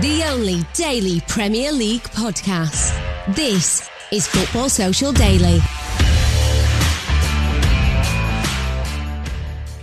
The only daily Premier League podcast. This is Football Social Daily.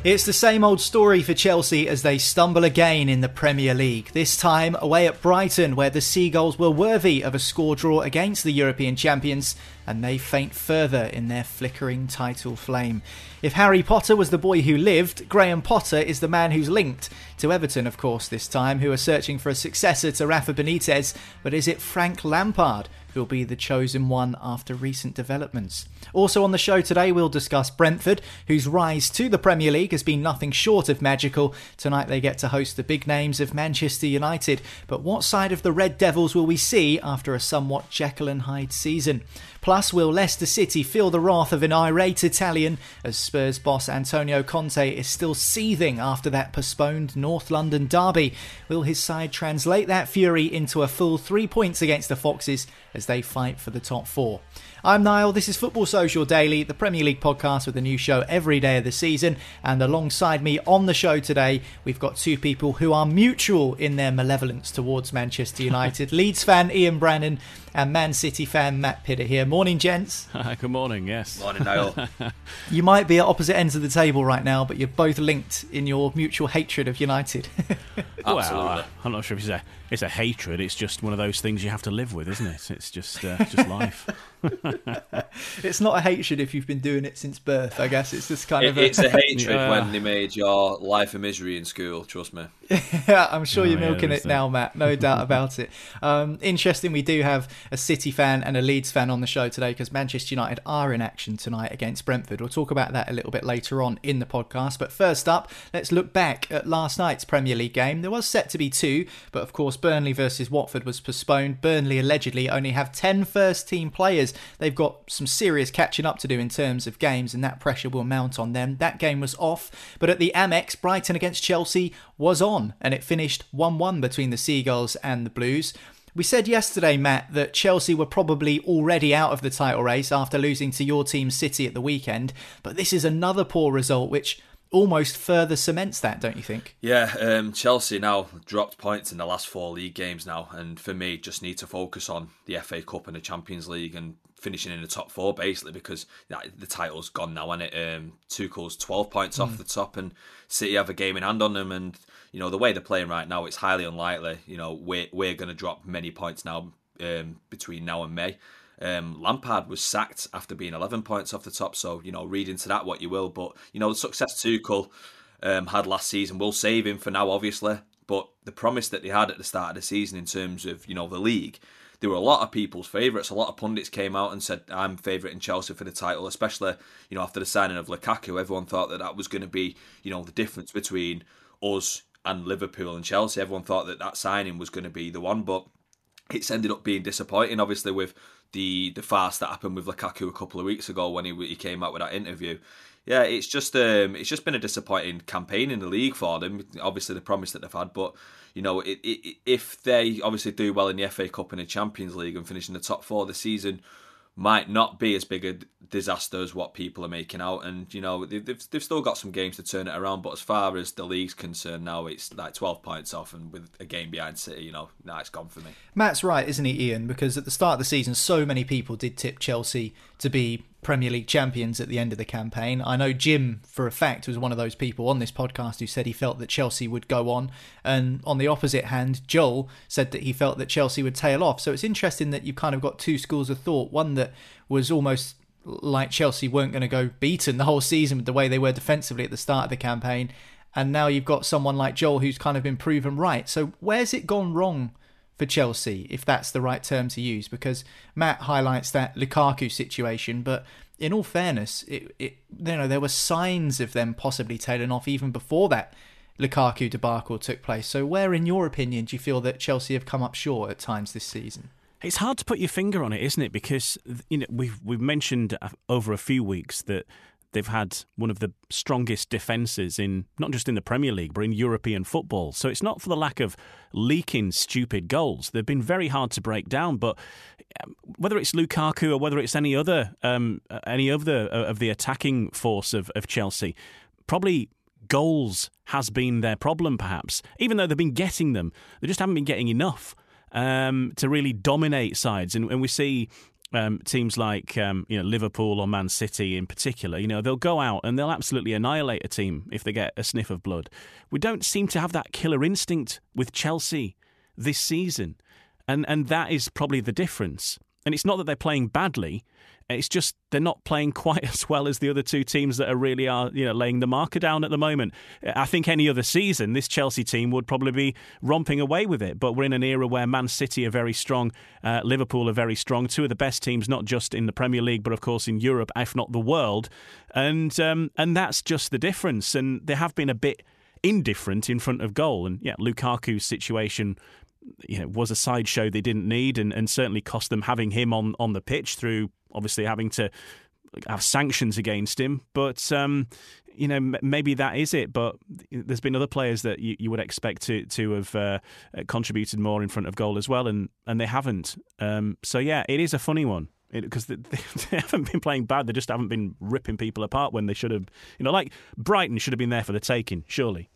It's the same old story for Chelsea as they stumble again in the Premier League. This time away at Brighton, where the Seagulls were worthy of a score draw against the European champions, and they faint further in their flickering title flame. If Harry Potter was the boy who lived, Graham Potter is the man who's linked to Everton, of course, this time, who are searching for a successor to Rafa Benitez. But is it Frank Lampard who'll be the chosen one after recent developments. Also on the show today, we'll discuss Brentford, whose rise to the Premier League has been nothing short of magical. Tonight they get to host the big names of Manchester United. But what side of the Red Devils will we see after a somewhat Jekyll and Hyde season? Plus, will Leicester City feel the wrath of an irate Italian as Spurs boss Antonio Conte is still seething after that postponed North London derby? Will his side translate that fury into a full three points against the Foxes as they fight for the top four? I'm Niall. This is Football Social Daily, the Premier League podcast with a new show every day of the season. And alongside me on the show today, we've got two people who are mutual in their malevolence towards Manchester United. Leeds fan Ian Brannan and Man City fan Matt Pitter here. Morning, gents. Good morning, yes. Morning, Niall. you might be at opposite ends of the table right now, but you're both linked in your mutual hatred of United. well, uh, I'm not sure if it's a, it's a hatred. It's just one of those things you have to live with, isn't it? It's just uh, just life. it's not a hatred if you've been doing it since birth. I guess it's just kind it, of. A... It's a hatred uh, when they made your life a misery in school. Trust me. yeah, I'm sure oh, you're milking yeah, it now, Matt. No doubt about it. Um, interesting. We do have a City fan and a Leeds fan on the show today because Manchester United are in action tonight against Brentford. We'll talk about that a little bit later on in the podcast. But first up, let's look back at last night's Premier League game. There was set to be two, but of course, Burnley versus Watford was postponed. Burnley allegedly only have 10 first team players. They've got some serious catching up to do in terms of games, and that pressure will mount on them. That game was off, but at the Amex, Brighton against Chelsea was on, and it finished 1 1 between the Seagulls and the Blues. We said yesterday, Matt, that Chelsea were probably already out of the title race after losing to your team City at the weekend, but this is another poor result which almost further cements that, don't you think? Yeah, um, Chelsea now dropped points in the last four league games now, and for me, just need to focus on the FA Cup and the Champions League and finishing in the top four basically because the title's gone now, and it um, Tuchel's twelve points mm. off hmm. the top, and City have a game in hand on them, and you know the way they're playing right now, it's highly unlikely. You know we're we're going to drop many points now um, between now and May. Um, Lampard was sacked after being 11 points off the top, so you know read into that what you will. But you know the success Tuchel um, had last season will save him for now, obviously. But the promise that they had at the start of the season in terms of you know the league, there were a lot of people's favourites. A lot of pundits came out and said I'm favourite in Chelsea for the title, especially you know after the signing of Lukaku. Everyone thought that that was going to be you know the difference between us and Liverpool and Chelsea. Everyone thought that that signing was going to be the one, but it's ended up being disappointing. Obviously, with the the farce that happened with Lukaku a couple of weeks ago when he he came out with that interview, yeah, it's just um, it's just been a disappointing campaign in the league for them. Obviously, the promise that they've had, but you know, it, it, if they obviously do well in the FA Cup and the Champions League and finish in the top four this season, might not be as big a disaster as what people are making out. And you know they've they've still got some games to turn it around. But as far as the league's concerned now, it's like twelve points off, and with a game behind City, you know, now it's gone for me. Matt's right, isn't he, Ian? Because at the start of the season, so many people did tip Chelsea to be Premier League champions at the end of the campaign. I know Jim, for a fact, was one of those people on this podcast who said he felt that Chelsea would go on. And on the opposite hand, Joel said that he felt that Chelsea would tail off. So it's interesting that you've kind of got two schools of thought. One that was almost like Chelsea weren't going to go beaten the whole season with the way they were defensively at the start of the campaign. And now you've got someone like Joel who's kind of been proven right. So where's it gone wrong for Chelsea, if that's the right term to use, because Matt highlights that Lukaku situation, but in all fairness, it, it you know there were signs of them possibly tailing off even before that Lukaku debacle took place. So, where, in your opinion, do you feel that Chelsea have come up short at times this season? It's hard to put your finger on it, isn't it? Because you know we've we've mentioned uh, over a few weeks that they've had one of the strongest defences in not just in the Premier League but in European football. So it's not for the lack of leaking stupid goals. They've been very hard to break down. But um, whether it's Lukaku or whether it's any other um, any other uh, of the attacking force of, of Chelsea, probably goals has been their problem. Perhaps even though they've been getting them, they just haven't been getting enough. Um, to really dominate sides. And, and we see um, teams like um, you know Liverpool or Man City in particular, you know they'll go out and they'll absolutely annihilate a team if they get a sniff of blood. We don't seem to have that killer instinct with Chelsea this season, and and that is probably the difference. And it's not that they're playing badly; it's just they're not playing quite as well as the other two teams that are really are you know laying the marker down at the moment. I think any other season, this Chelsea team would probably be romping away with it. But we're in an era where Man City are very strong, uh, Liverpool are very strong, two of the best teams, not just in the Premier League, but of course in Europe, if not the world. And um, and that's just the difference. And they have been a bit indifferent in front of goal. And yeah, Lukaku's situation you know, was a sideshow they didn't need, and, and certainly cost them having him on, on the pitch through obviously having to have sanctions against him. But um, you know, maybe that is it. But there's been other players that you, you would expect to to have uh, contributed more in front of goal as well, and and they haven't. Um, so yeah, it is a funny one because they, they, haven't been playing bad. They just haven't been ripping people apart when they should have. You know, like Brighton should have been there for the taking. Surely,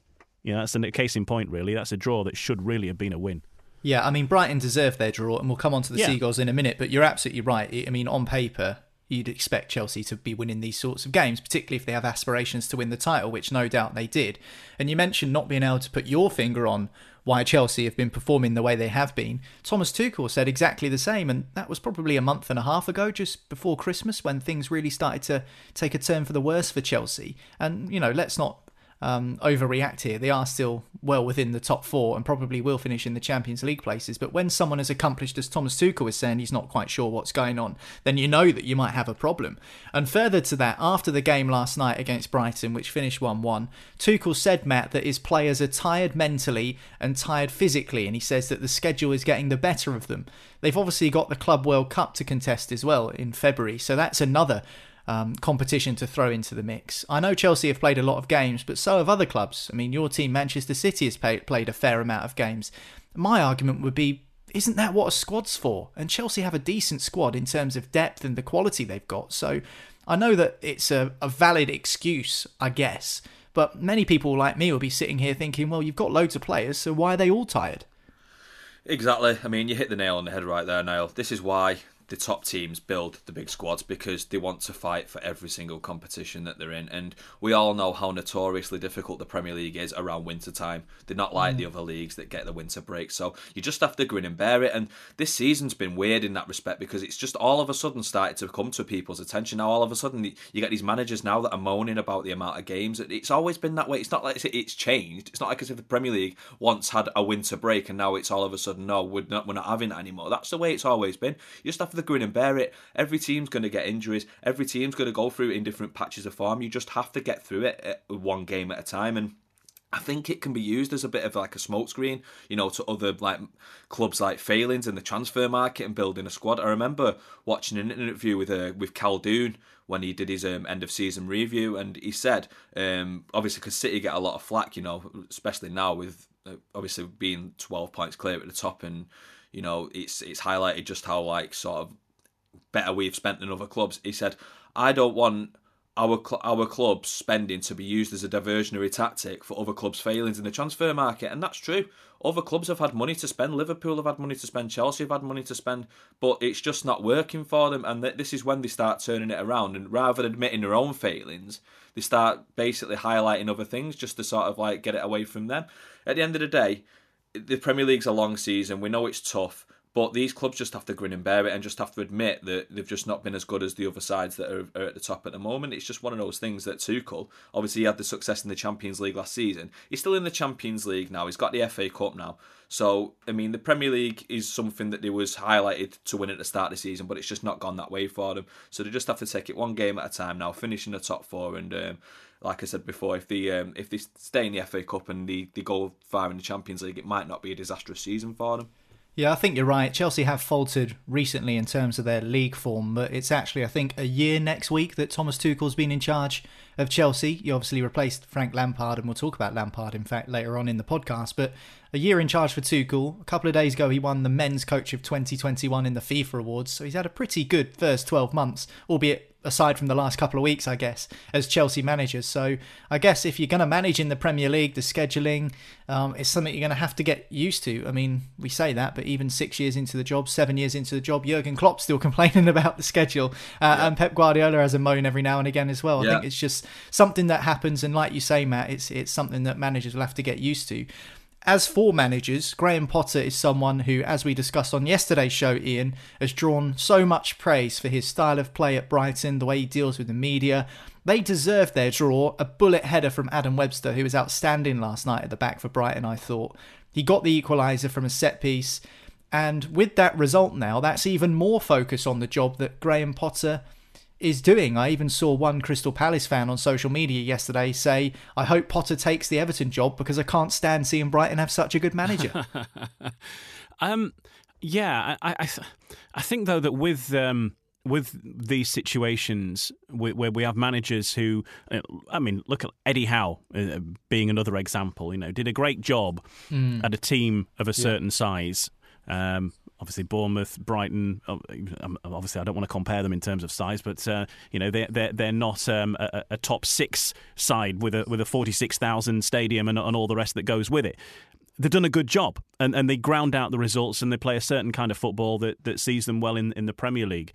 you know, that's a case in point. Really, that's a draw that should really have been a win. Yeah, I mean Brighton deserved their draw, and we'll come on to the yeah. Seagulls in a minute. But you're absolutely right. I mean, on paper, you'd expect Chelsea to be winning these sorts of games, particularly if they have aspirations to win the title, which no doubt they did. And you mentioned not being able to put your finger on why Chelsea have been performing the way they have been. Thomas Tuchel said exactly the same, and that was probably a month and a half ago, just before Christmas, when things really started to take a turn for the worse for Chelsea. And, you know, let's not um, overreact here. They are still well within the top four and probably will finish in the Champions League places. But when someone as accomplished as Thomas Tuchel is saying he's not quite sure what's going on, then you know that you might have a problem. And further to that, after the game last night against Brighton, which finished 1 1, Tuchel said, Matt, that his players are tired mentally and tired physically. And he says that the schedule is getting the better of them. They've obviously got the Club World Cup to contest as well in February. So that's another um, competition to throw into the mix. I know Chelsea have played a lot of games, but so have other clubs. I mean, your team, Manchester City, has pay- played a fair amount of games. My argument would be isn't that what a squad's for? And Chelsea have a decent squad in terms of depth and the quality they've got. So I know that it's a, a valid excuse, I guess. But many people like me will be sitting here thinking, well, you've got loads of players, so why are they all tired? Exactly. I mean, you hit the nail on the head right there, Niall. This is why the top teams build the big squads because they want to fight for every single competition that they're in. And we all know how notoriously difficult the Premier League is around winter time. They're not like mm. the other leagues that get the winter break. So you just have to grin and bear it. And this season's been weird in that respect because it's just all of a sudden started to come to people's attention. Now all of a sudden you get these managers now that are moaning about the amount of games. It's always been that way. It's not like it's changed. It's not like as if the Premier League once had a winter break and now it's all of a sudden no, we're not we're not having that anymore. That's the way it's always been. You just have to the grin and bear it. Every team's going to get injuries. Every team's going to go through in different patches of form. You just have to get through it one game at a time. And I think it can be used as a bit of like a smokescreen, you know, to other like clubs like failings in the transfer market and building a squad. I remember watching an interview with uh, with Khaldoon when he did his um, end of season review, and he said, um, obviously, because City get a lot of flack, you know, especially now with uh, obviously being twelve points clear at the top, and you know, it's it's highlighted just how like sort of better we've spent than other clubs. He said, I don't want our cl- our club's spending to be used as a diversionary tactic for other clubs' failings in the transfer market, and that's true. Other clubs have had money to spend. Liverpool have had money to spend. Chelsea have had money to spend, but it's just not working for them. And th- this is when they start turning it around. And rather than admitting their own failings, they start basically highlighting other things just to sort of like get it away from them. At the end of the day, the Premier League's a long season. We know it's tough. But these clubs just have to grin and bear it and just have to admit that they've just not been as good as the other sides that are, are, at the top at the moment. It's just one of those things that Tuchel, obviously, he had the success in the Champions League last season. He's still in the Champions League now. He's got the FA Cup now. So, I mean, the Premier League is something that they was highlighted to win at the start of the season, but it's just not gone that way for them. So they just have to take it one game at a time now, finish in the top four, and um, like I said before, if they um, if they stay in the FA Cup and they, they go far in the Champions League, it might not be a disastrous season for them. Yeah, I think you're right. Chelsea have faltered recently in terms of their league form, but it's actually, I think, a year next week that Thomas Tuchel's been in charge of Chelsea. He obviously replaced Frank Lampard, and we'll talk about Lampard, in fact, later on in the podcast. But a year in charge for Tuchel. A couple of days ago, he won the Men's Coach of 2021 in the FIFA Awards, so he's had a pretty good first 12 months, albeit aside from the last couple of weeks, I guess, as Chelsea managers. So I guess if you're going to manage in the Premier League, the scheduling um, is something you're going to have to get used to. I mean, we say that, but even six years into the job, seven years into the job, Jurgen Klopp's still complaining about the schedule, uh, yeah. and Pep Guardiola has a moan every now and again as well. I think it's just something that happens, and like you say, Matt, it's it's something that managers will have to get used to. As for managers, Graham Potter is someone who, as we discussed on yesterday's show, Ian, has drawn so much praise for his style of play at Brighton, the way he deals with the media. They deserved their draw. A bullet header from Adam Webster, who was outstanding last night at the back for Brighton, I thought. He got the equaliser from a set piece. And with that result now, that's even more focus on the job that Graham Potter is doing. I even saw one Crystal Palace fan on social media yesterday say, I hope Potter takes the Everton job because I can't stand seeing Brighton have such a good manager. um, yeah, I, I, I, think though that with. Um, with these situations where we have managers who, uh, I mean, look at Eddie Howe uh, being another example. You know, did a great job mm. at a team of a certain yeah. size, um, obviously Bournemouth, Brighton. Oh, um, obviously, I don't want to compare them in terms of size, but uh, you know they're they're, they're not um, a, a, top six side with a with a forty six thousand stadium and, and all the rest that goes with it. They've done a good job and, and they ground out the results and they play a certain kind of football that, that sees them well in, in the Premier League.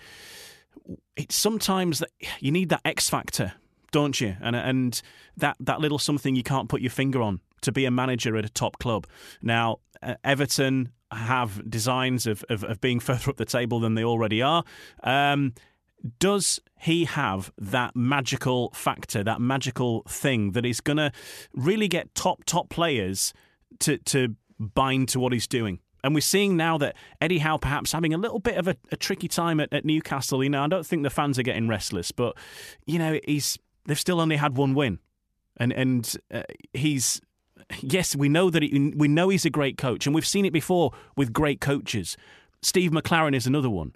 It's sometimes that you need that X factor, don't you? And and that, that little something you can't put your finger on to be a manager at a top club. Now, uh, Everton have designs of, of, of, being further up the table than they already are. Um, does he have that magical factor, that magical thing that is going to really get top, top players to, to bind to what he's doing? And we're seeing now that Eddie Howe perhaps having a little bit of a, a tricky time at, at, Newcastle. You know, I don't think the fans are getting restless, but you know, he's they've still only had one win, and and uh, he's yes, we know that he, we know he's a great coach, and we've seen it before with great coaches. Steve McClaren is another one.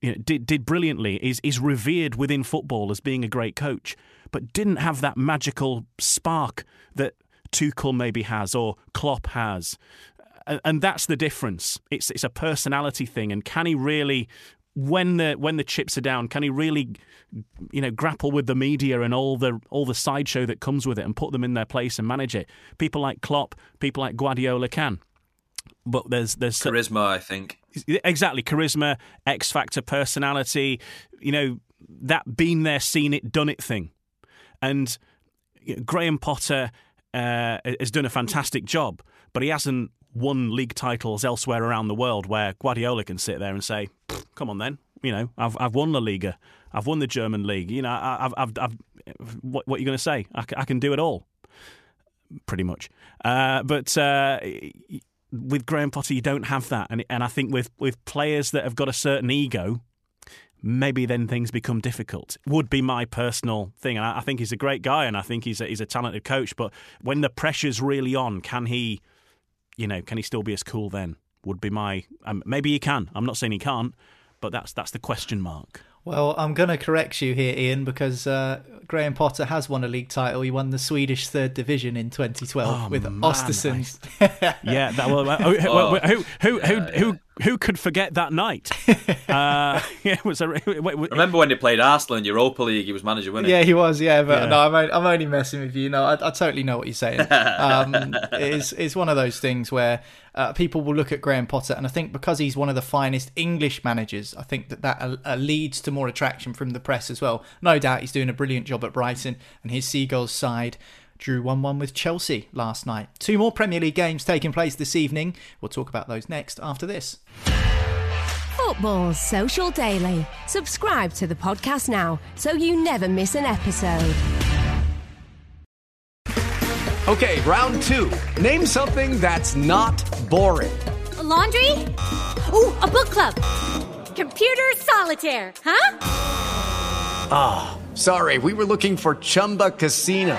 You know, did did brilliantly. is is revered within football as being a great coach, but didn't have that magical spark that Tuchel maybe has or Klopp has, and that's the difference. It's it's a personality thing, and can he really when the when the chips are down, can he really, you know, grapple with the media and all the all the sideshow that comes with it and put them in their place and manage it? People like Klopp, people like Guardiola can. But there's there's charisma, I think. Exactly, charisma, X factor, personality. You know that been there, seen it, done it thing. And Graham Potter uh, has done a fantastic job, but he hasn't won league titles elsewhere around the world where Guardiola can sit there and say, "Come on, then, you know, I've I've won La Liga, I've won the German league. You know, I've I've, I've what what are you going to say? I, I, can do it all, pretty much. Uh, but uh, with Graham Potter, you don't have that, and and I think with with players that have got a certain ego, maybe then things become difficult. Would be my personal thing, and I, I think he's a great guy, and I think he's a, he's a talented coach. But when the pressure's really on, can he, you know, can he still be as cool then? Would be my um, maybe he can. I'm not saying he can't, but that's that's the question mark. Well, I'm going to correct you here, Ian, because uh, Graham Potter has won a league title. He won the Swedish third division in 2012 Oh, with man, Östersund. Yeah, that, well, uh, who, Oh. who, who, who, who, who could forget that night? uh, yeah, it was a, wait, wait, Remember when he played Arsenal in Europa League? He was manager, wasn't he? Yeah, he was. Yeah, but Yeah. no, I'm only, I'm only messing with you. No, I, I totally know what you're saying. Um, it's it's one of those things where uh, people will look at Graham Potter, and I think because he's one of the finest English managers, I think that that uh, uh, leads to more attraction from the press as well. No doubt, he's doing a brilliant job at Brighton, and his Seagulls side drew 1 1 with Chelsea last night. Two more Premier League games taking place this evening. We'll talk about those next after this. Football's Social Daily. Subscribe to the podcast now so you never miss an episode. Okay, round two. Name something that's not boring. A laundry? Ooh, a book club. Computer solitaire, huh? Ah, sorry, we were looking for Chumba Casino.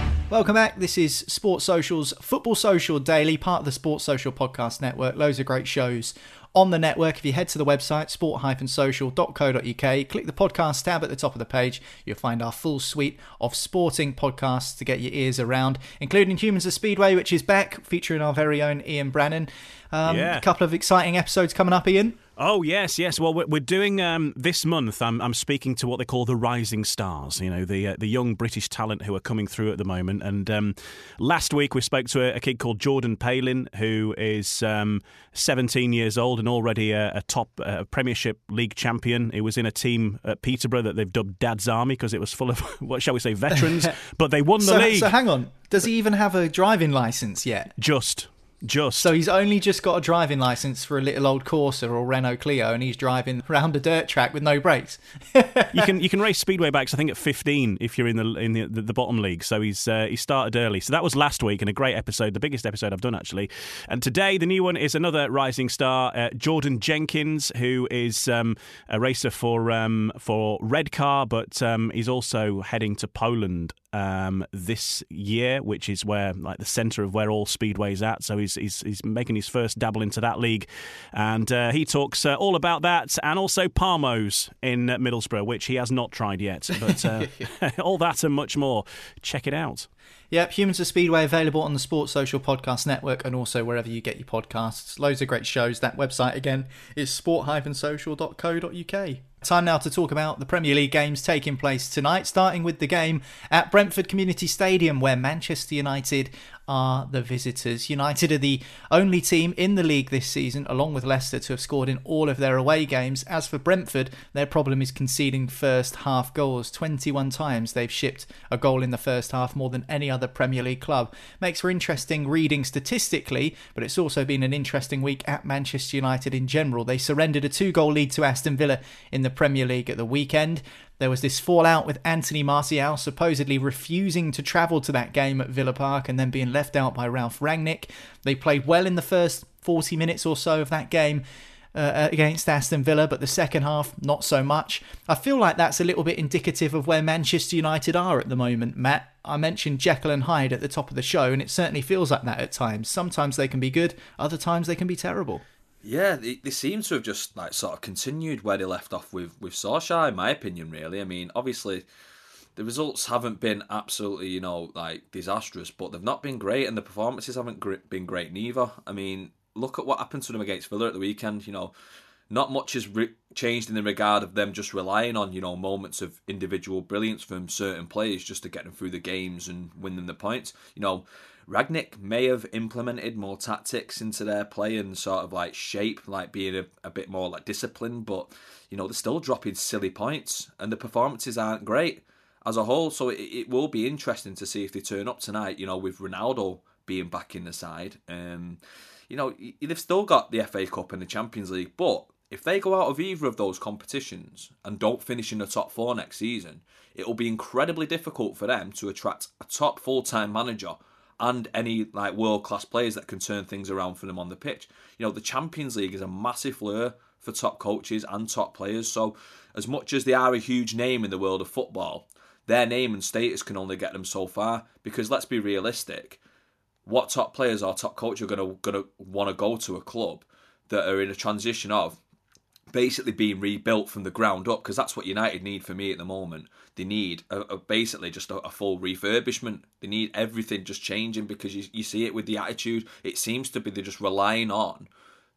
Welcome back. This is Sports Social's Football Social Daily, part of the Sports Social Podcast Network. Loads of great shows on the network. If you head to the website, sport-social.co.uk, click the podcast tab at the top of the page, you'll find our full suite of sporting podcasts to get your ears around, including Humans of Speedway, which is back, featuring our very own Ian Brannan. Um, Yeah. A couple of exciting episodes coming up, Ian. Oh yes, yes. Well, we're, we're doing um, this month. I'm, I'm speaking to what they call the rising stars. You know, the uh, the young British talent who are coming through at the moment. And um, last week we spoke to a, a kid called Jordan Palin, who is um, 17 years old and already a, a top uh, Premiership League champion. He was in a team at Peterborough that they've dubbed Dad's Army because it was full of what shall we say veterans. but they won the so, league. so hang on. Does he even have a driving license yet? just, just. So he's only just got a driving license for a little old Corsa or Renault Clio, and he's driving around a dirt track with no brakes. you can you can race speedway bikes. I think at 15 if you're in the in the, the, the bottom league. So he's uh, he started early. So that was last week and a great episode, the biggest episode I've done actually. And today the new one is another rising star, uh, Jordan Jenkins, who is um, a racer for um, for Redcar, but um, he's also heading to Poland um, this year, which is where like the centre of where all speedway's at. So he's he's, he's making his first dabble into that league, and uh, he talks uh, all about that and also Parmos in Middlesbrough, which he has not tried yet. But uh, all that and much more, check it out. Yep, Humans of Speedway available on the Sports Social Podcast Network and also wherever you get your podcasts. Loads of great shows. That website again is sport-social.co.uk. Time now to talk about the Premier League games taking place tonight, starting with the game at Brentford Community Stadium, where Manchester United are the visitors. United are the only team in the league this season, along with Leicester, to have scored in all of their away games. As for Brentford, their problem is conceding first half goals. 21 times they've shipped a goal in the first half, more than any other Premier League club. Makes for interesting reading statistically, but it's also been an interesting week at Manchester United in general. They surrendered a two goal lead to Aston Villa in the Premier League at the weekend. There was this fallout with Anthony Martial supposedly refusing to travel to that game at Villa Park and then being left out by Ralf Rangnick. They played well in the first 40 minutes or so of that game. Uh, against Aston Villa, but the second half, not so much. I feel like that's a little bit indicative of where Manchester United are at the moment, Matt. I mentioned Jekyll and Hyde at the top of the show, and it certainly feels like that at times. Sometimes they can be good, other times they can be terrible. Yeah, they, they seem to have just like sort of continued where they left off with with Solskjaer, in my opinion. Really, I mean, obviously, the results haven't been absolutely, you know, like disastrous, but they've not been great, and the performances haven't been great neither. I mean, look at what happened to them against Villa at the weekend. You know, not much has re- changed in the regard of them just relying on, you know, moments of individual brilliance from certain players just to get them through the games and win them the points. You know, Rangnick may have implemented more tactics into their play and sort of like shape, like being a, a bit more like disciplined, but you know, they're still dropping silly points and the performances aren't great as a whole. So it, it will be interesting to see if they turn up tonight, you know, with Ronaldo being back in the side. Um, you know, they've still got the FA Cup and the Champions League, but if they go out of either of those competitions and don't finish in the top four next season, it will be incredibly difficult for them to attract a top full time manager and any like world class players that can turn things around for them on the pitch. You know, the Champions League is a massive lure for top coaches and top players. So, as much as they are a huge name in the world of football, their name and status can only get them so far. Because let's be realistic, what top players or top coach are gonna gonna want to go to a club that are in a transition of basically being rebuilt from the ground up because that's what United need for me at the moment. They need a, a basically just a, a, full refurbishment. They need everything just changing because you, you see it with the attitude. It seems to be they're just relying on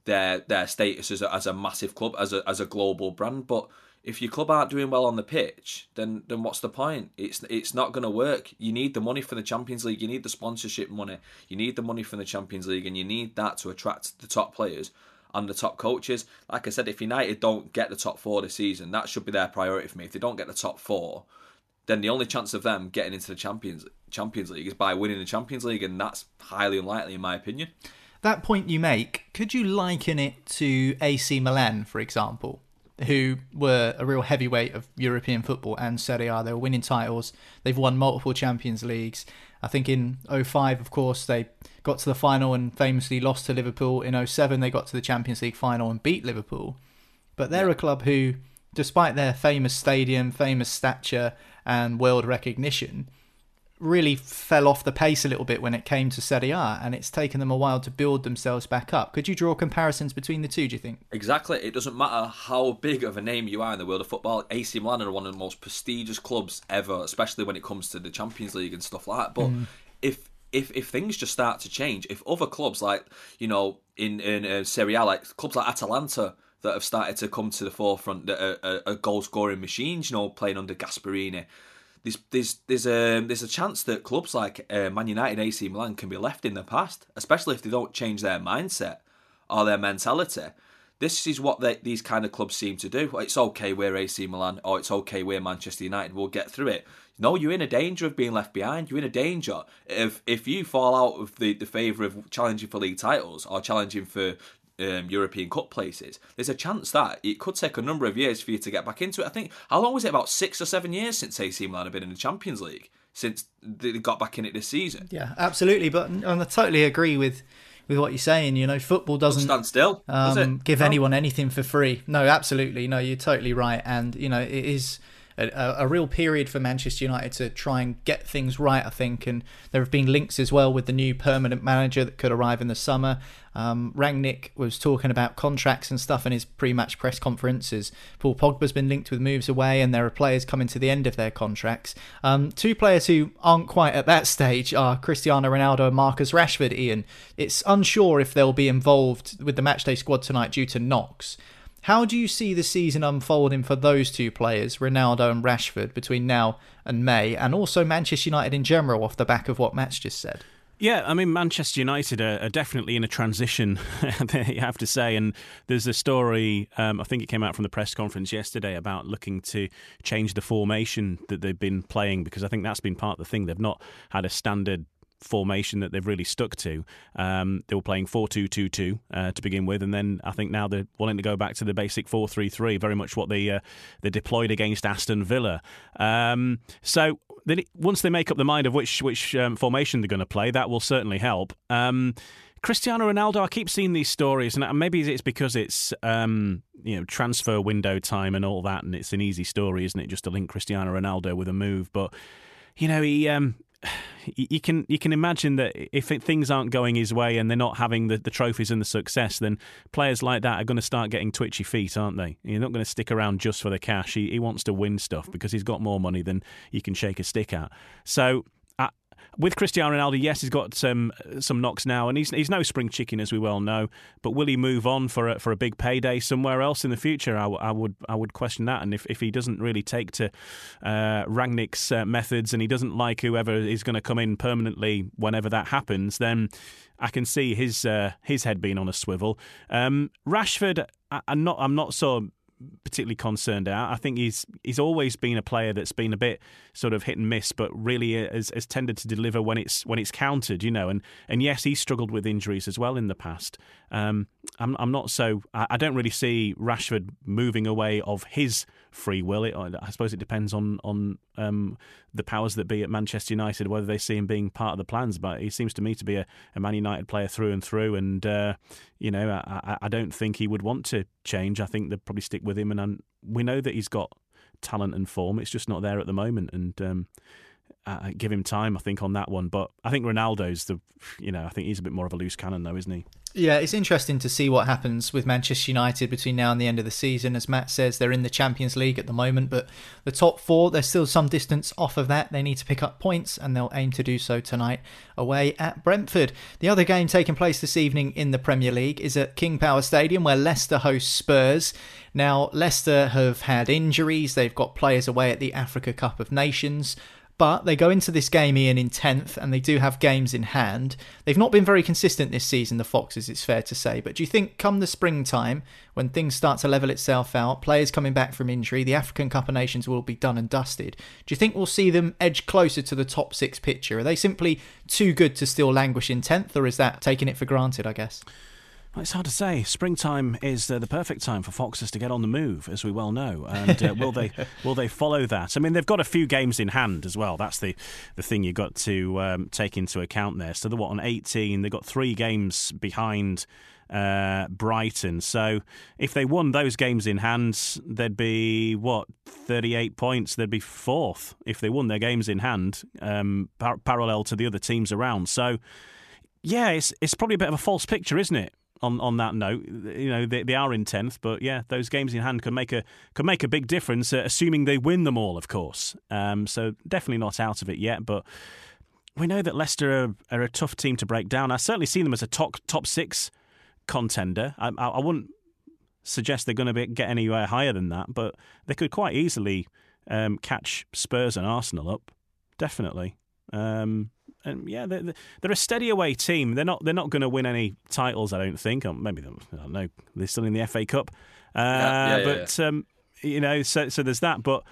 their their status as a, as a massive club, as a as a global brand. But if your club aren't doing well on the pitch, then then what's the point? It's it's not going to work. You need the money for the Champions League. You need the sponsorship money. You need the money from the Champions League, and you need that to attract the top players and the top coaches. Like I said, if United don't get the top four this season, that should be their priority for me. If they don't get the top four, then the only chance of them getting into the Champions Champions League is by winning the Champions League, and that's highly unlikely in my opinion. That point you make, could you liken it to AC Milan, for example? Who were a real heavyweight of European football and Serie A. They were winning titles. They've won multiple Champions Leagues. I think in 05, of course, they got to the final and famously lost to Liverpool. In 07, they got to the Champions League final and beat Liverpool. But they're a club who, despite their famous stadium, famous stature, and world recognition, really fell off the pace a little bit when it came to Serie A, and it's taken them a while to build themselves back up. Could you draw comparisons between the two, do you think? Exactly. It doesn't matter how big of a name you are in the world of football. AC Milan are one of the most prestigious clubs ever, especially when it comes to the Champions League and stuff like that. But mm. if if if things just start to change, if other clubs like you know in in uh, Serie A, like clubs like Atalanta that have started to come to the forefront that are, are, are goal scoring machines, you know, playing under Gasperini there's there's there's a there's a chance that clubs like uh, Man United, AC Milan can be left in the past, especially if they don't change their mindset or their mentality. This is what they, these kind of clubs seem to do. It's okay, we're AC Milan, or it's okay, we're Manchester United. We'll get through it. No, you're in a danger of being left behind. You're in a danger if if you fall out of the, the favour of challenging for league titles or challenging for um, European Cup places, there's a chance that it could take a number of years for you to get back into it. I think how long was it? About six or seven years since AC Milan have been in the Champions League since they got back in it this season. Yeah, absolutely. But I totally agree with with what you're saying. You know, football doesn't stand still. Um, give no. anyone anything for free. No, absolutely. No, you're totally right. And you know, it is a, a, real period for Manchester United to try and get things right, I think. And there have been links as well with the new permanent manager that could arrive in the summer. Um, Rangnick was talking about contracts and stuff in his pre-match press conferences. Paul Pogba's been linked with moves away, and there are players coming to the end of their contracts. Um, two players who aren't quite at that stage are Cristiano Ronaldo and Marcus Rashford. Ian, it's unsure if they'll be involved with the matchday squad tonight due to knocks. How do you see the season unfolding for those two players, Ronaldo and Rashford, between now and May, and also Manchester United in general, off the back of what Matt's just said? Yeah, I mean, Manchester United are, are definitely in a transition, you have to say. And there's a story, um, I think it came out from the press conference yesterday, about looking to change the formation that they've been playing because I think that's been part of the thing. They've not had a standard formation that they've really stuck to. Um, they were playing 4 2 2 2 uh, to begin with, and then I think now they're wanting to go back to the basic 4 3 3, very much what they, uh, they deployed against Aston Villa. Um, so once they make up the mind of which, which um, formation they're going to play, that will certainly help. Um, Cristiano Ronaldo, I keep seeing these stories, and maybe it's because it's um, you know transfer window time and all that, and it's an easy story, isn't it? Just to link Cristiano Ronaldo with a move, but you know he um, you can you can imagine that if things aren't going his way and they're not having the, the trophies and the success, then players like that are going to start getting twitchy feet, aren't they? You're not going to stick around just for the cash. He, he wants to win stuff because he's got more money than you can shake a stick at. So with Cristiano Ronaldo, yes, he's got some some knocks now, and he's he's no spring chicken as we well know. But will he move on for a, for a big payday somewhere else in the future? I, I would I would question that. And if, if he doesn't really take to uh, Rangnick's uh, methods and he doesn't like whoever is going to come in permanently whenever that happens, then I can see his uh, his head being on a swivel. Um, Rashford, I, I'm not I'm not so particularly concerned out. I think he's he's always been a player that's been a bit sort of hit and miss, but really has, has tended to deliver when it's when it's counted, you know. And and yes, he's struggled with injuries as well in the past. Um, I'm I'm not so I, I don't really see Rashford moving away of his free will. It, I suppose it depends on on um, the powers that be at Manchester United whether they see him being part of the plans. But he seems to me to be a, a Man United player through and through, and uh, you know I, I don't think he would want to change. I think they'd probably stick with him, and, and we know that he's got talent and form. It's just not there at the moment, and. Um, uh, give him time, I think, on that one. But I think Ronaldo's the, you know, I think he's a bit more of a loose cannon, though, isn't he? Yeah, it's interesting to see what happens with Manchester United between now and the end of the season. As Matt says, they're in the Champions League at the moment, but the top four, they're still some distance off of that. They need to pick up points, and they'll aim to do so tonight away at Brentford. The other game taking place this evening in the Premier League is at King Power Stadium, where Leicester hosts Spurs. Now, Leicester have had injuries, they've got players away at the Africa Cup of Nations. But they go into this game, Ian, in 10th, and they do have games in hand. They've not been very consistent this season, the Foxes, it's fair to say. But do you think come the springtime, when things start to level itself out, players coming back from injury, the African Cup of Nations will be done and dusted? Do you think we'll see them edge closer to the top six picture? Are they simply too good to still languish in 10th, or is that taking it for granted, I guess? It's hard to say. Springtime is uh, the perfect time for foxes to get on the move, as we well know. And uh, will they will they follow that? I mean, they've got a few games in hand as well. That's the the thing you've got to um, take into account there. So they're what on 18. They've got three games behind. Uh, Brighton. So if they won those games in hand, they'd be what 38 points. They'd be fourth if they won their games in hand, um, par- parallel to the other teams around. So yeah, it's it's probably a bit of a false picture, isn't it? On, on that note, you know they, they are in tenth, but yeah, those games in hand can make a can make a big difference, uh, assuming they win them all, of course. Um, so definitely not out of it yet, but we know that Leicester are, are, a tough team to break down. I certainly see them as a top top six contender. I, I, I wouldn't suggest they're going to be, get anywhere higher than that, but they could quite easily um, catch Spurs and Arsenal up. Definitely. Um, and yeah, they're, they're a steady away team. They're not they're not going to win any titles, I don't think. Or maybe I don't know. They're still in the FA Cup, uh, yeah, yeah, but yeah. Um, you know, so so there's that. But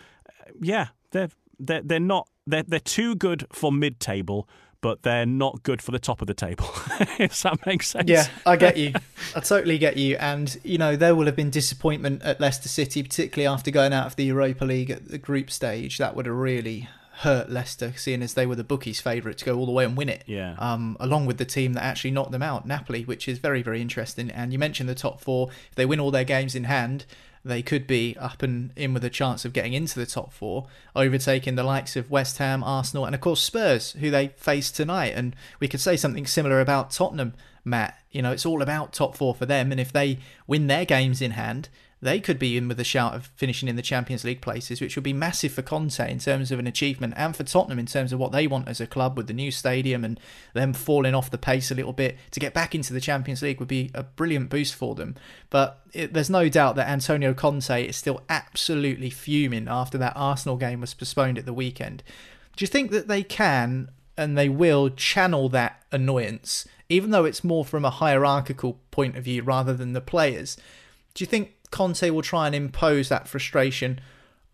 yeah, they're they're they're not they're they're too good for mid table. But they're not good for the top of the table. if that makes sense. Yeah, I get you. I totally get you. And you know, there will have been disappointment at Leicester City, particularly after going out of the Europa League at the group stage. That would have really hurt Leicester, seeing as they were the bookies' favourite to go all the way and win it. Yeah. Um, along with the team that actually knocked them out, Napoli, which is very, very interesting. And you mentioned the top four. If they win all their games in hand, they could be up and in with a chance of getting into the top four, overtaking the likes of West Ham, Arsenal, and of course Spurs, who they face tonight. And we could say something similar about Tottenham, Matt. You know, it's all about top four for them. And if they win their games in hand, they could be in with a shout of finishing in the Champions League places, which would be massive for Conte in terms of an achievement and for Tottenham in terms of what they want as a club with the new stadium and them falling off the pace a little bit. To get back into the Champions League would be a brilliant boost for them. But it, there's no doubt that Antonio Conte is still absolutely fuming after that Arsenal game was postponed at the weekend. Do you think that they can and they will channel that annoyance, even though it's more from a hierarchical point of view rather than the players? Do you think Conte will try and impose that frustration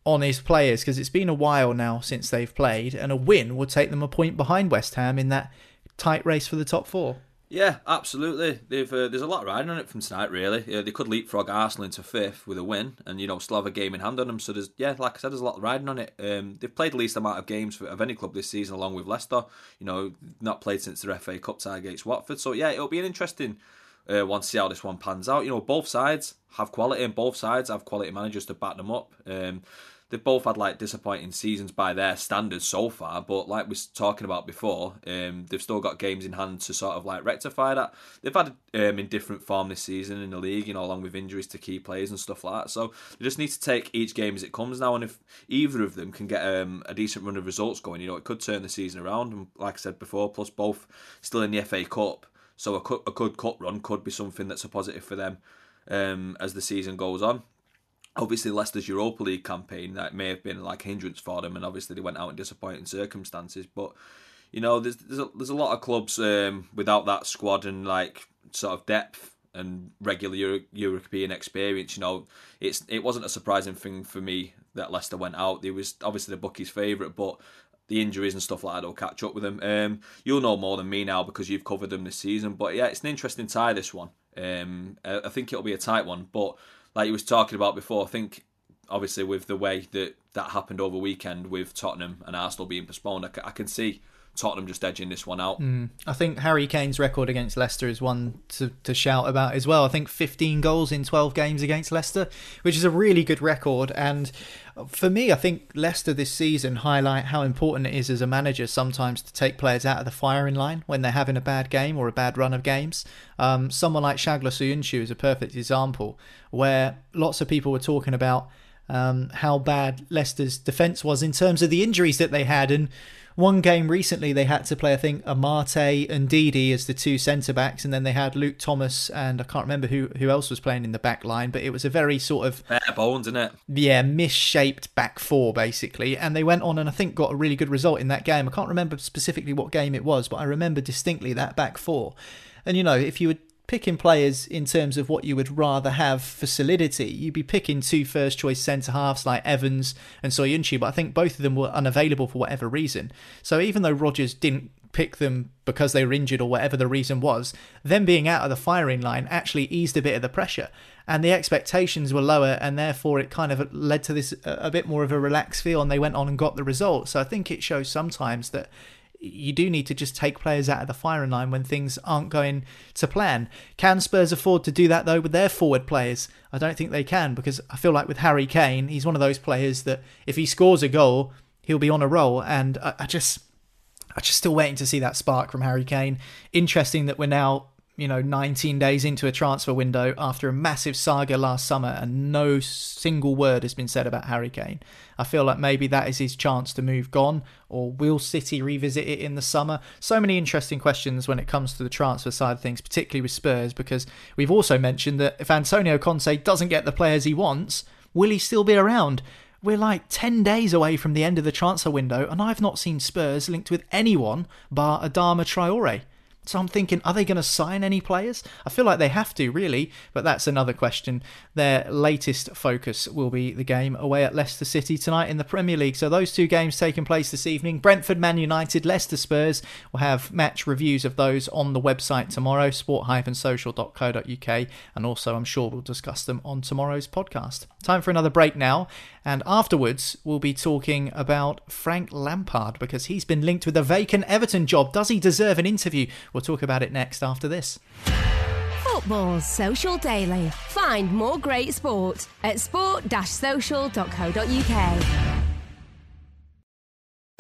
on his players because it's been a while now since they've played, and a win would take them a point behind West Ham in that tight race for the top four. Yeah, absolutely. Uh, there's a lot riding on it from tonight. Really, they could leapfrog Arsenal into fifth with a win, and you know still have a game in hand on them. So there's yeah, like I said, there's a lot riding on it. Um, they've played the least amount of games for, of any club this season, along with Leicester. You know, not played since their FA Cup tie against Watford. So yeah, it'll be an interesting uh, want to see how this one pans out. You know, both sides have quality, and both sides have quality managers to back them up. Um, they've both had like disappointing seasons by their standards so far. But like we were talking about before, um, they've still got games in hand to sort of like rectify that. They've had um, in different form this season in the league, you know, along with injuries to key players and stuff like that. So they just need to take each game as it comes now. And if either of them can get um, a decent run of results going, you know, it could turn the season around. And like I said before, plus both still in the FA Cup. So a, a good cup run could be something that's a positive for them um, as the season goes on. Obviously, Leicester's Europa League campaign that may have been like hindrance for them, and obviously they went out in disappointing circumstances. But you know, there's there's a, there's a lot of clubs um, without that squad and like sort of depth and regular Euro- European experience. You know, it's it wasn't a surprising thing for me that Leicester went out. It was obviously the bookies' favourite, but the injuries and stuff like that will catch up with them. Um, you'll know more than me now because you've covered them this season. But yeah, it's an interesting tie this one. Um, I think it'll be a tight one. But like you was talking about before, I think obviously with the way that that happened over weekend with Tottenham and Arsenal being postponed, I, I can see Tottenham just edging this one out. Mm. I think Harry Kane's record against Leicester is one to, to shout about as well. I think 15 goals in 12 games against Leicester, which is a really good record. And for me, I think Leicester this season highlight how important it is as a manager sometimes to take players out of the firing line when they're having a bad game or a bad run of games. Um, someone like Çağlar Söyüncü is a perfect example where lots of people were talking about um, how bad Leicester's defence was in terms of the injuries that they had and one game recently, they had to play, I think, Amartey and Ndidi as the two centre backs, and then they had Luke Thomas and I can't remember who who else was playing in the back line, but it was a very sort of bare bones, isn't it? Yeah, misshaped back four basically, and they went on and I think got a really good result in that game. I can't remember specifically what game it was, but I remember distinctly that back four. And you know, if you would picking players in terms of what you would rather have for solidity, you'd be picking two first choice centre halves like Evans and Söyüncü, but I think both of them were unavailable for whatever reason. So even though Rodgers didn't pick them because they were injured or whatever the reason was, them being out of the firing line actually eased a bit of the pressure. And the expectations were lower, and therefore it kind of led to this a bit more of a relaxed feel, and they went on and got the result. So I think it shows sometimes that you do need to just take players out of the firing line when things aren't going to plan. Can Spurs afford to do that though with their forward players? I don't think they can because I feel like with Harry Kane, he's one of those players that if he scores a goal, he'll be on a roll. And I, I just, I'm just still waiting to see that spark from Harry Kane. Interesting that we're now you know, 19 days into a transfer window after a massive saga last summer and no single word has been said about Harry Kane. I feel like maybe that is his chance to move gone, or will City revisit it in the summer? So many interesting questions when it comes to the transfer side of things, particularly with Spurs, because we've also mentioned that if Antonio Conte doesn't get the players he wants, will he still be around? We're like 10 days away from the end of the transfer window, and I've not seen Spurs linked with anyone bar Adama Traore. So I'm thinking, are they going to sign any players? I feel like they have to, really, but that's another question. Their latest focus will be the game away at Leicester City tonight in the Premier League. So those two games taking place this evening Brentford, Man United, Leicester Spurs. We'll have match reviews of those on the website tomorrow, sport-social.co.uk, and also I'm sure we'll discuss them on tomorrow's podcast. Time for another break now. And afterwards, we'll be talking about Frank Lampard because he's been linked with a vacant Everton job. Does he deserve an interview? Talk about it next after this. Football Social Daily. Find more great sport at sport-social.co.uk.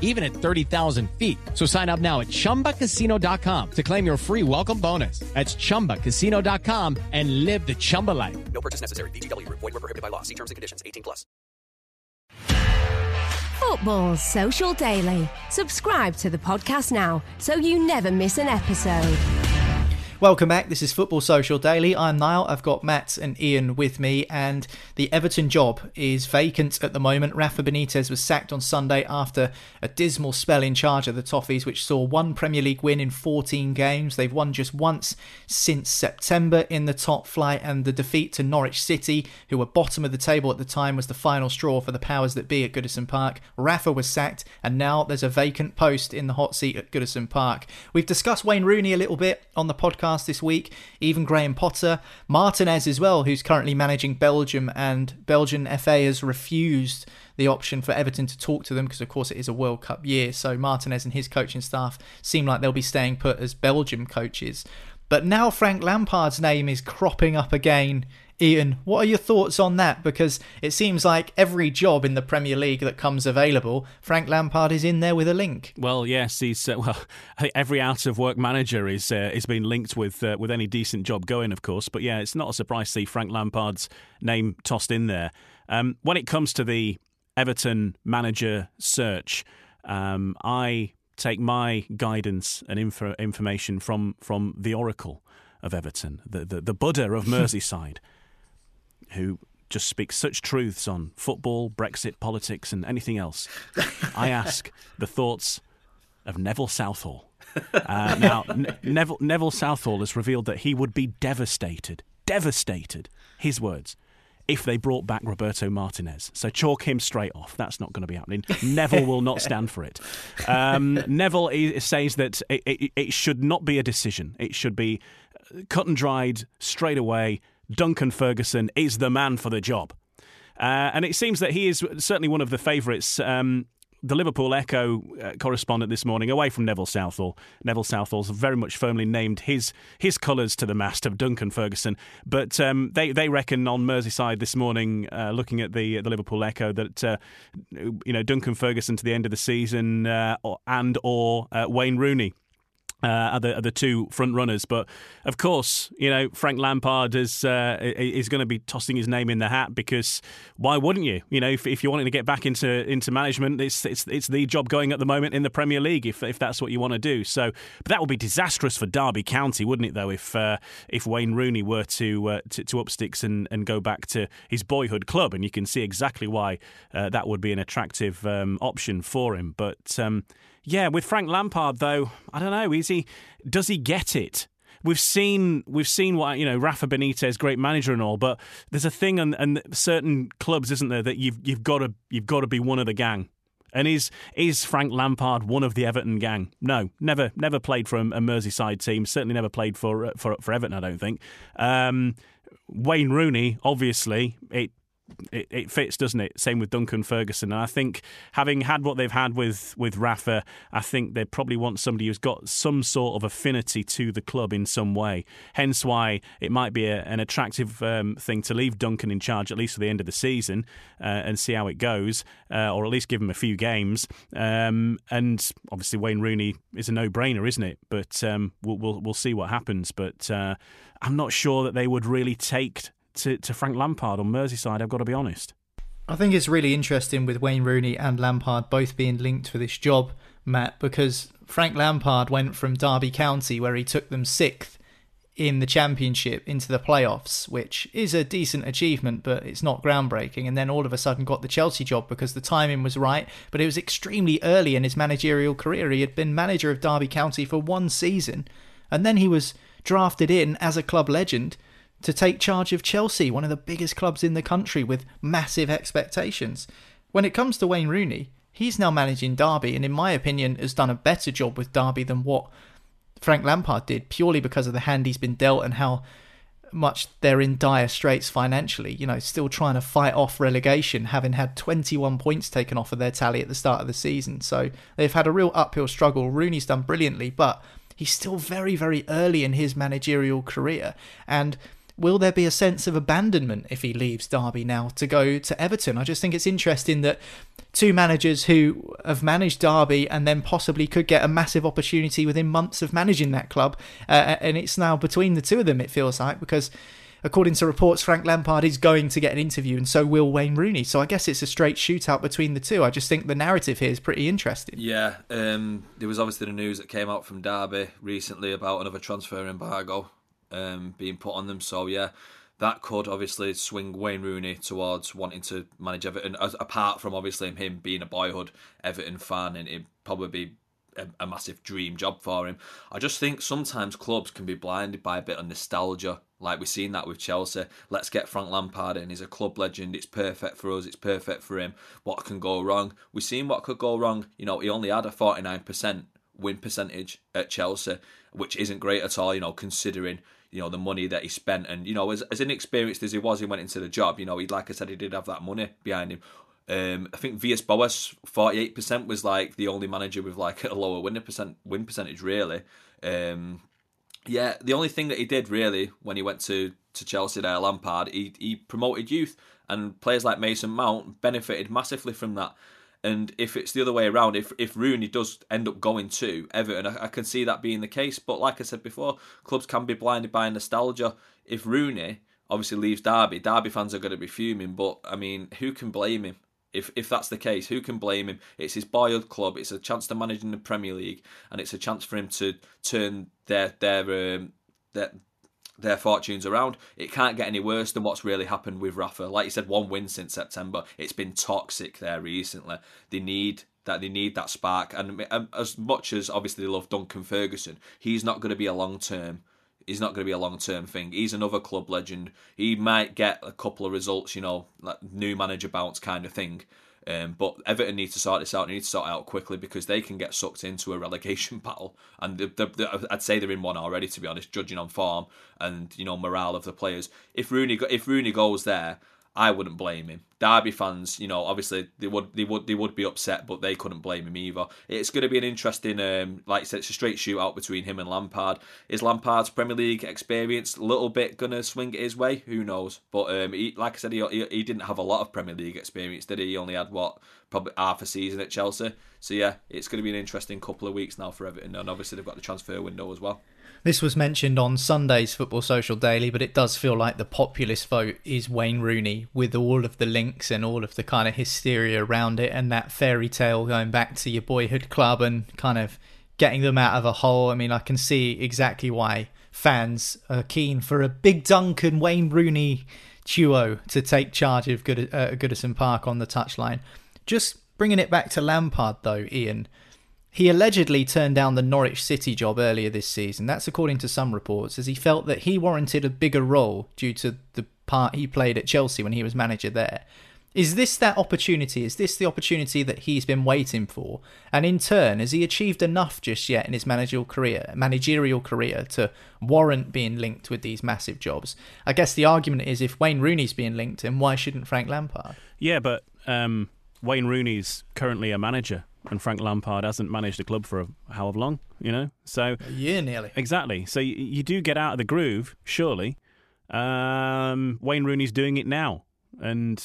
even at 30,000 feet. So sign up now at chumbacasino.com to claim your free welcome bonus. That's chumbacasino.com and live the Chumba life. No purchase necessary. VGW, void, were prohibited by law. See terms and conditions 18 plus. Football Social Daily. Subscribe to the podcast now so you never miss an episode. Welcome back. This is Football Social Daily. I'm Niall. I've got Matt and Ian with me, and the Everton job is vacant at the moment. Rafa Benitez was sacked on Sunday after a dismal spell in charge of the Toffees, which saw one Premier League win in 14 games. They've won just once since September in the top flight, and the defeat to Norwich City, who were bottom of the table at the time, was the final straw for the powers that be at Goodison Park. Rafa was sacked, and now there's a vacant post in the hot seat at Goodison Park. We've discussed Wayne Rooney a little bit on the podcast podcast this week. Even Graham Potter, Martinez as well, who's currently managing Belgium, and Belgian FA has refused the option for Everton to talk to them because, of course, it is a World Cup year. So Martinez and his coaching staff seem like they'll be staying put as Belgium coaches. But now Frank Lampard's name is cropping up again. Ian, what are your thoughts on that? Because it seems like every job in the Premier League that comes available, Frank Lampard is in there with a link. Well, yes, he's uh, well. Every out of work manager is uh, is being linked with uh, with any decent job going, of course. But yeah, it's not a surprise to see Frank Lampard's name tossed in there. Um, when it comes to the Everton manager search, um, I take my guidance and info, information from from the Oracle of Everton, the the, the Buddha of Merseyside, who just speaks such truths on football, Brexit, politics, and anything else. I ask the thoughts of Neville Southall. Uh, now, N- Neville, Neville Southall has revealed that he would be devastated, devastated, his words, if they brought back Roberto Martinez. So chalk him straight off. That's not going to be happening. Neville will not stand for it. Um, Neville says that it, it, it should not be a decision. It should be cut and dried straight away. Duncan Ferguson is the man for the job. Uh, and it seems that he is certainly one of the favourites. Um, the Liverpool Echo uh, correspondent this morning, away from Neville Southall. Neville Southall's very much firmly named his his colours to the mast of Duncan Ferguson. But um, they they reckon on Merseyside this morning, uh, looking at the the Liverpool Echo, that uh, you know Duncan Ferguson to the end of the season uh, and or uh, Wayne Rooney uh, are, the, are the two front runners. But of course, you know Frank Lampard is uh, is going to be tossing his name in the hat because why wouldn't you? You know, if, if you're wanting to get back into into management, it's it's it's the job going at the moment in the Premier League. If if that's what you want to do, so but that would be disastrous for Derby County, wouldn't it? Though, if uh, if Wayne Rooney were to, uh, to, to up sticks and, and go back to his boyhood club, and you can see exactly why uh, that would be an attractive um, option for him. But um, yeah, with Frank Lampard though, I don't know. Is he? Does he get it? We've seen we've seen what you know. Rafa Benitez, great manager and all, but there's a thing and, and certain clubs, isn't there, that you've you've got to you've got to be one of the gang. And is is Frank Lampard one of the Everton gang? No, never never played for a, Merseyside team. Certainly never played for for for Everton. I don't think. Um, Wayne Rooney, obviously, it it, it, fits, doesn't it? Same with Duncan Ferguson. And I think having had what they've had with, with Rafa, I think they probably want somebody who's got some sort of affinity to the club in some way. Hence why it might be a, an attractive um, thing to leave Duncan in charge at least for the end of the season uh, and see how it goes, uh, or at least give him a few games. Um, and obviously Wayne Rooney is a no-brainer, isn't it? But um, we'll, we'll, we'll see what happens. But uh, I'm not sure that they would really take to, to Frank Lampard on Merseyside, I've got to be honest. I think it's really interesting with Wayne Rooney and Lampard both being linked for this job, Matt, because Frank Lampard went from Derby County, where he took them sixth in the championship, into the playoffs, which is a decent achievement, but it's not groundbreaking. And then all of a sudden got the Chelsea job because the timing was right, but it was extremely early in his managerial career. He had been manager of Derby County for one season, and then he was drafted in as a club legend to take charge of Chelsea, one of the biggest clubs in the country with massive expectations. When it comes to Wayne Rooney, he's now managing Derby, and in my opinion, has done a better job with Derby than what Frank Lampard did, purely because of the hand he's been dealt and how much they're in dire straits financially. You know, still trying to fight off relegation, having had 21 points taken off of their tally at the start of the season. So they've had a real uphill struggle. Rooney's done brilliantly, but he's still very, very early in his managerial career. And will there be a sense of abandonment if he leaves Derby now to go to Everton? I just think it's interesting that two managers who have managed Derby and then possibly could get a massive opportunity within months of managing that club, uh, and it's now between the two of them, it feels like, because according to reports, Frank Lampard is going to get an interview, and so will Wayne Rooney. So I guess it's a straight shootout between the two. I just think the narrative here is pretty interesting. Yeah, um, there was obviously the news that came out from Derby recently about another transfer embargo um, being put on them. So yeah, that could obviously swing Wayne Rooney towards wanting to manage Everton. As, apart from obviously him being a boyhood Everton fan, and it probably be a, a, massive dream job for him. I just think sometimes clubs can be blinded by a bit of nostalgia. Like we've seen that with Chelsea. Let's get Frank Lampard in. He's a club legend. It's perfect for us. It's perfect for him. What can go wrong? We've seen what could go wrong. You know, he only had a 49% win percentage at Chelsea, which isn't great at all. You know, considering you know the money that he spent, and you know as as inexperienced as he was, he went into the job. You know, he'd like I said, he did have that money behind him. Um, I think Villas Boas forty eight percent was like the only manager with like a lower win percent win percentage really. Um, yeah, the only thing that he did really when he went to, to Chelsea there, Lampard, he he promoted youth and players like Mason Mount benefited massively from that. And if it's the other way around, if if Rooney does end up going to Everton, I, I can see that being the case. But like I said before, clubs can be blinded by nostalgia. If Rooney obviously leaves Derby, Derby fans are going to be fuming. But I mean, who can blame him? If if that's the case, who can blame him? It's his boyhood club. It's a chance to manage in the Premier League, and it's a chance for him to turn their their um, their their fortunes around. It can't get any worse than what's really happened with Rafa. Like you said, one win since September. It's been toxic there recently. They need that they need that spark. And um, as much as obviously they love Duncan Ferguson, he's not going to be a long term he's not going to be a long term thing. He's another club legend. He might get a couple of results, you know, like new manager bounce kind of thing. Um, but Everton need to sort this out. They need to sort it out quickly because they can get sucked into a relegation battle, and the, the, the, I'd say they're in one already. To be honest, judging on form and you know morale of the players, if Rooney if Rooney goes there, I wouldn't blame him. Derby fans, you know, obviously they would they would they would be upset, but they couldn't blame him either. It's going to be an interesting, um, like I said, it's a straight shootout between him and Lampard. Is Lampard's Premier League experience a little bit going to swing it his way? Who knows? But um, he, like I said, he, he, he didn't have a lot of Premier League experience, did he? He only had what probably half a season at Chelsea. So yeah, it's going to be an interesting couple of weeks now for Everton, and obviously they've got the transfer window as well. This was mentioned on Sunday's Football Social Daily, but it does feel like the populist vote is Wayne Rooney with all of the links and all of the kind of hysteria around it and that fairy tale going back to your boyhood club and kind of getting them out of a hole. I mean, I can see exactly why fans are keen for a big Duncan Wayne Rooney duo to take charge of Good- uh, Goodison Park on the touchline. Just bringing it back to Lampard, though, Ian. He allegedly turned down the Norwich City job earlier this season. That's according to some reports, as he felt that he warranted a bigger role due to the part he played at Chelsea when he was manager there. Is this that opportunity? Is this the opportunity that he's been waiting for? And in turn, has he achieved enough just yet in his managerial career, managerial career to warrant being linked with these massive jobs? I guess the argument is if Wayne Rooney's being linked, then why shouldn't Frank Lampard? Yeah, but um, Wayne Rooney's currently a manager and Frank Lampard hasn't managed the club for a, however long, you know. So a year nearly. Exactly. So you, you do get out of the groove, surely. Um, Wayne Rooney's doing it now, and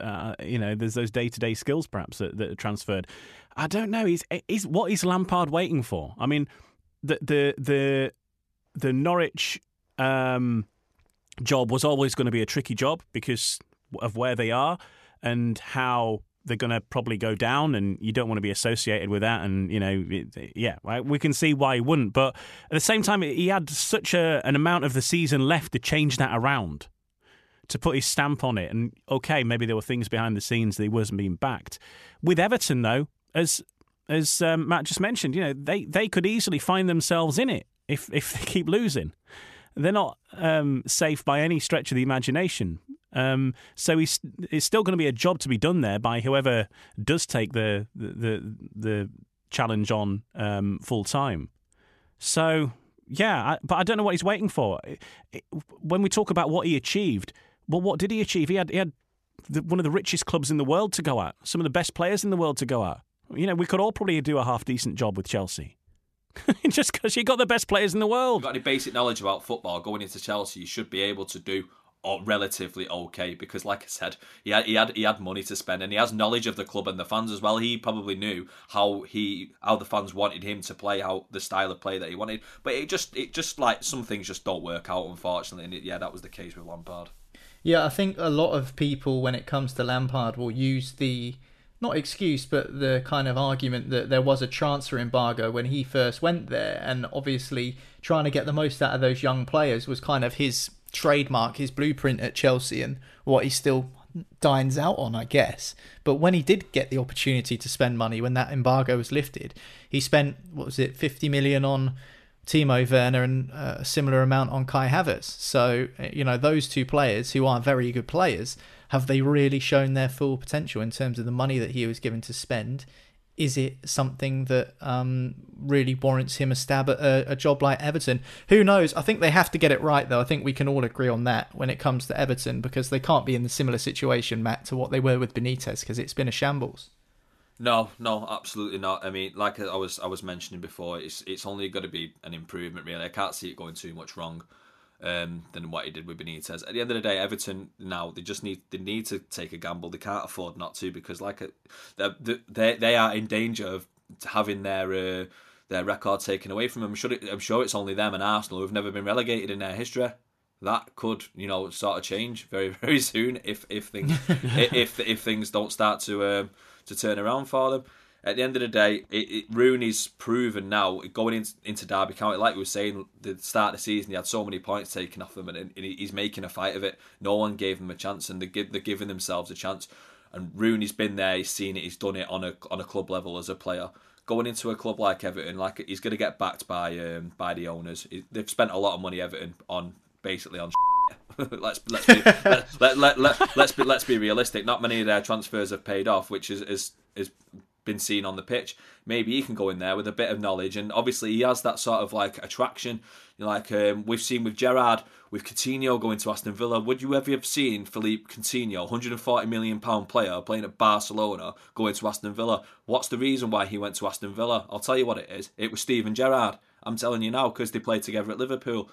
uh, you know, there's those day-to-day skills perhaps that, that are transferred. I don't know. Is is what is Lampard waiting for? I mean, the the the the Norwich um, job was always going to be a tricky job because of where they are and how they're going to probably go down, and you don't want to be associated with that. And you know, yeah, we can see why he wouldn't. But at the same time, he had such a, an amount of the season left to change that around, to put his stamp on it. And okay, maybe there were things behind the scenes that he wasn't being backed. With Everton, though, as as um, Matt just mentioned, you know, they they could easily find themselves in it if if they keep losing. They're not um, safe by any stretch of the imagination. Um, so he's, it's still going to be a job to be done there by whoever does take the the the, challenge on um, full time. So yeah, I, but I don't know what he's waiting for. When we talk about what he achieved, well, what did he achieve? He had he had the, one of the richest clubs in the world to go at, some of the best players in the world to go at. You know, we could all probably do a half decent job with Chelsea. Just because you got the best players in the world. You've got any basic knowledge about football going into Chelsea, you should be able to do relatively okay because, like I said, he had he had he had money to spend and he has knowledge of the club and the fans as well. He probably knew how he how the fans wanted him to play, how the style of play that he wanted. But it just it just like some things just don't work out, unfortunately. And it, yeah, that was the case with Lampard. Yeah, I think a lot of people, when it comes to Lampard, will use the not excuse, but the kind of argument that there was a transfer embargo when he first went there, and obviously trying to get the most out of those young players was kind of his trademark, his blueprint at Chelsea, and what he still dines out on, I guess. But when he did get the opportunity to spend money, when that embargo was lifted, he spent what was it, fifty million on Timo Werner and uh, a similar amount on Kai Havertz. So you know those two players, who are very good players, have they really shown their full potential in terms of the money that he was given to spend? Is it something that um, really warrants him a stab at a, a, job like Everton? Who knows? I think they have to get it right, though. I think we can all agree on that when it comes to Everton because they can't be in the similar situation, Matt, to what they were with Benitez because it's been a shambles. No, no, absolutely not. I mean, like I was, I was mentioning before, it's it's only got to be an improvement. Really, I can't see it going too much wrong um, than what he did with Benitez. At the end of the day, Everton now they just need they need to take a gamble. They can't afford not to because like they they they are in danger of having their uh, their record taken away from them. I'm sure, it, I'm sure it's only them and Arsenal who've never been relegated in their history. That could, you know, sort of change very, very soon if if things if if things don't start to um, to turn around for them at the end of the day, it, it, Rooney's proven now going into, into Derby County, like we were saying, the start of the season, he had so many points taken off him, and, and he's making a fight of it. No one gave him a chance, and they give, they're giving themselves a chance. And Rooney's been there, he's seen it, he's done it on a on a club level as a player. Going into a club like Everton, like he's going to get backed by um, by the owners. They've spent a lot of money Everton on basically on. let's let's be let, let, let, let, let's be let's be realistic. Not many of their transfers have paid off, which is is is been seen on the pitch. Maybe he can go in there with a bit of knowledge, and obviously he has that sort of like attraction. You know, like um, we've seen with Gerrard, with Coutinho going to Aston Villa. Would you ever have seen Philippe Coutinho, 140 million pound player playing at Barcelona, going to Aston Villa? What's the reason why he went to Aston Villa? I'll tell you what it is. It was Steven Gerrard. I'm telling you now because they played together at Liverpool.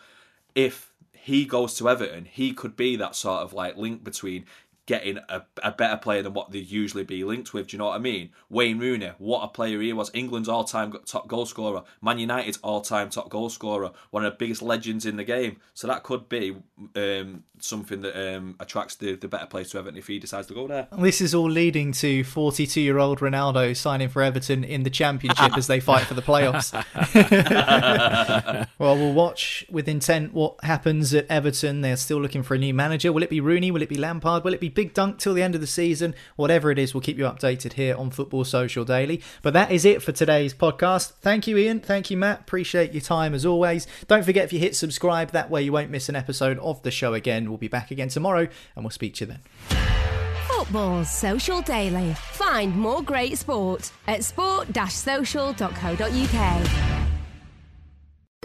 If he goes to Everton, he could be that sort of like link between getting a, a better player than what they usually be linked with. Do you know what I mean? Wayne Rooney, what a player he was. England's all time top goal scorer. Man United's all time top goal scorer. One of the biggest legends in the game. So that could be um, something that um, attracts the, the better players to Everton if he decides to go there. This is all leading to 42 year old Ronaldo signing for Everton in the Championship as they fight for the playoffs. well, we'll watch with intent what happens at Everton. They're still looking for a new manager. Will it be Rooney? Will it be Lampard? Will it be Big Dunk till the end of the season. Whatever it is, we'll keep you updated here on Football Social Daily. But that is it for today's podcast. Thank you, Ian. Thank you, Matt. Appreciate your time as always. Don't forget if you hit subscribe, that way you won't miss an episode of the show again. We'll be back again tomorrow, and we'll speak to you then. Football Social Daily. Find more great sport at sport-social.co.uk.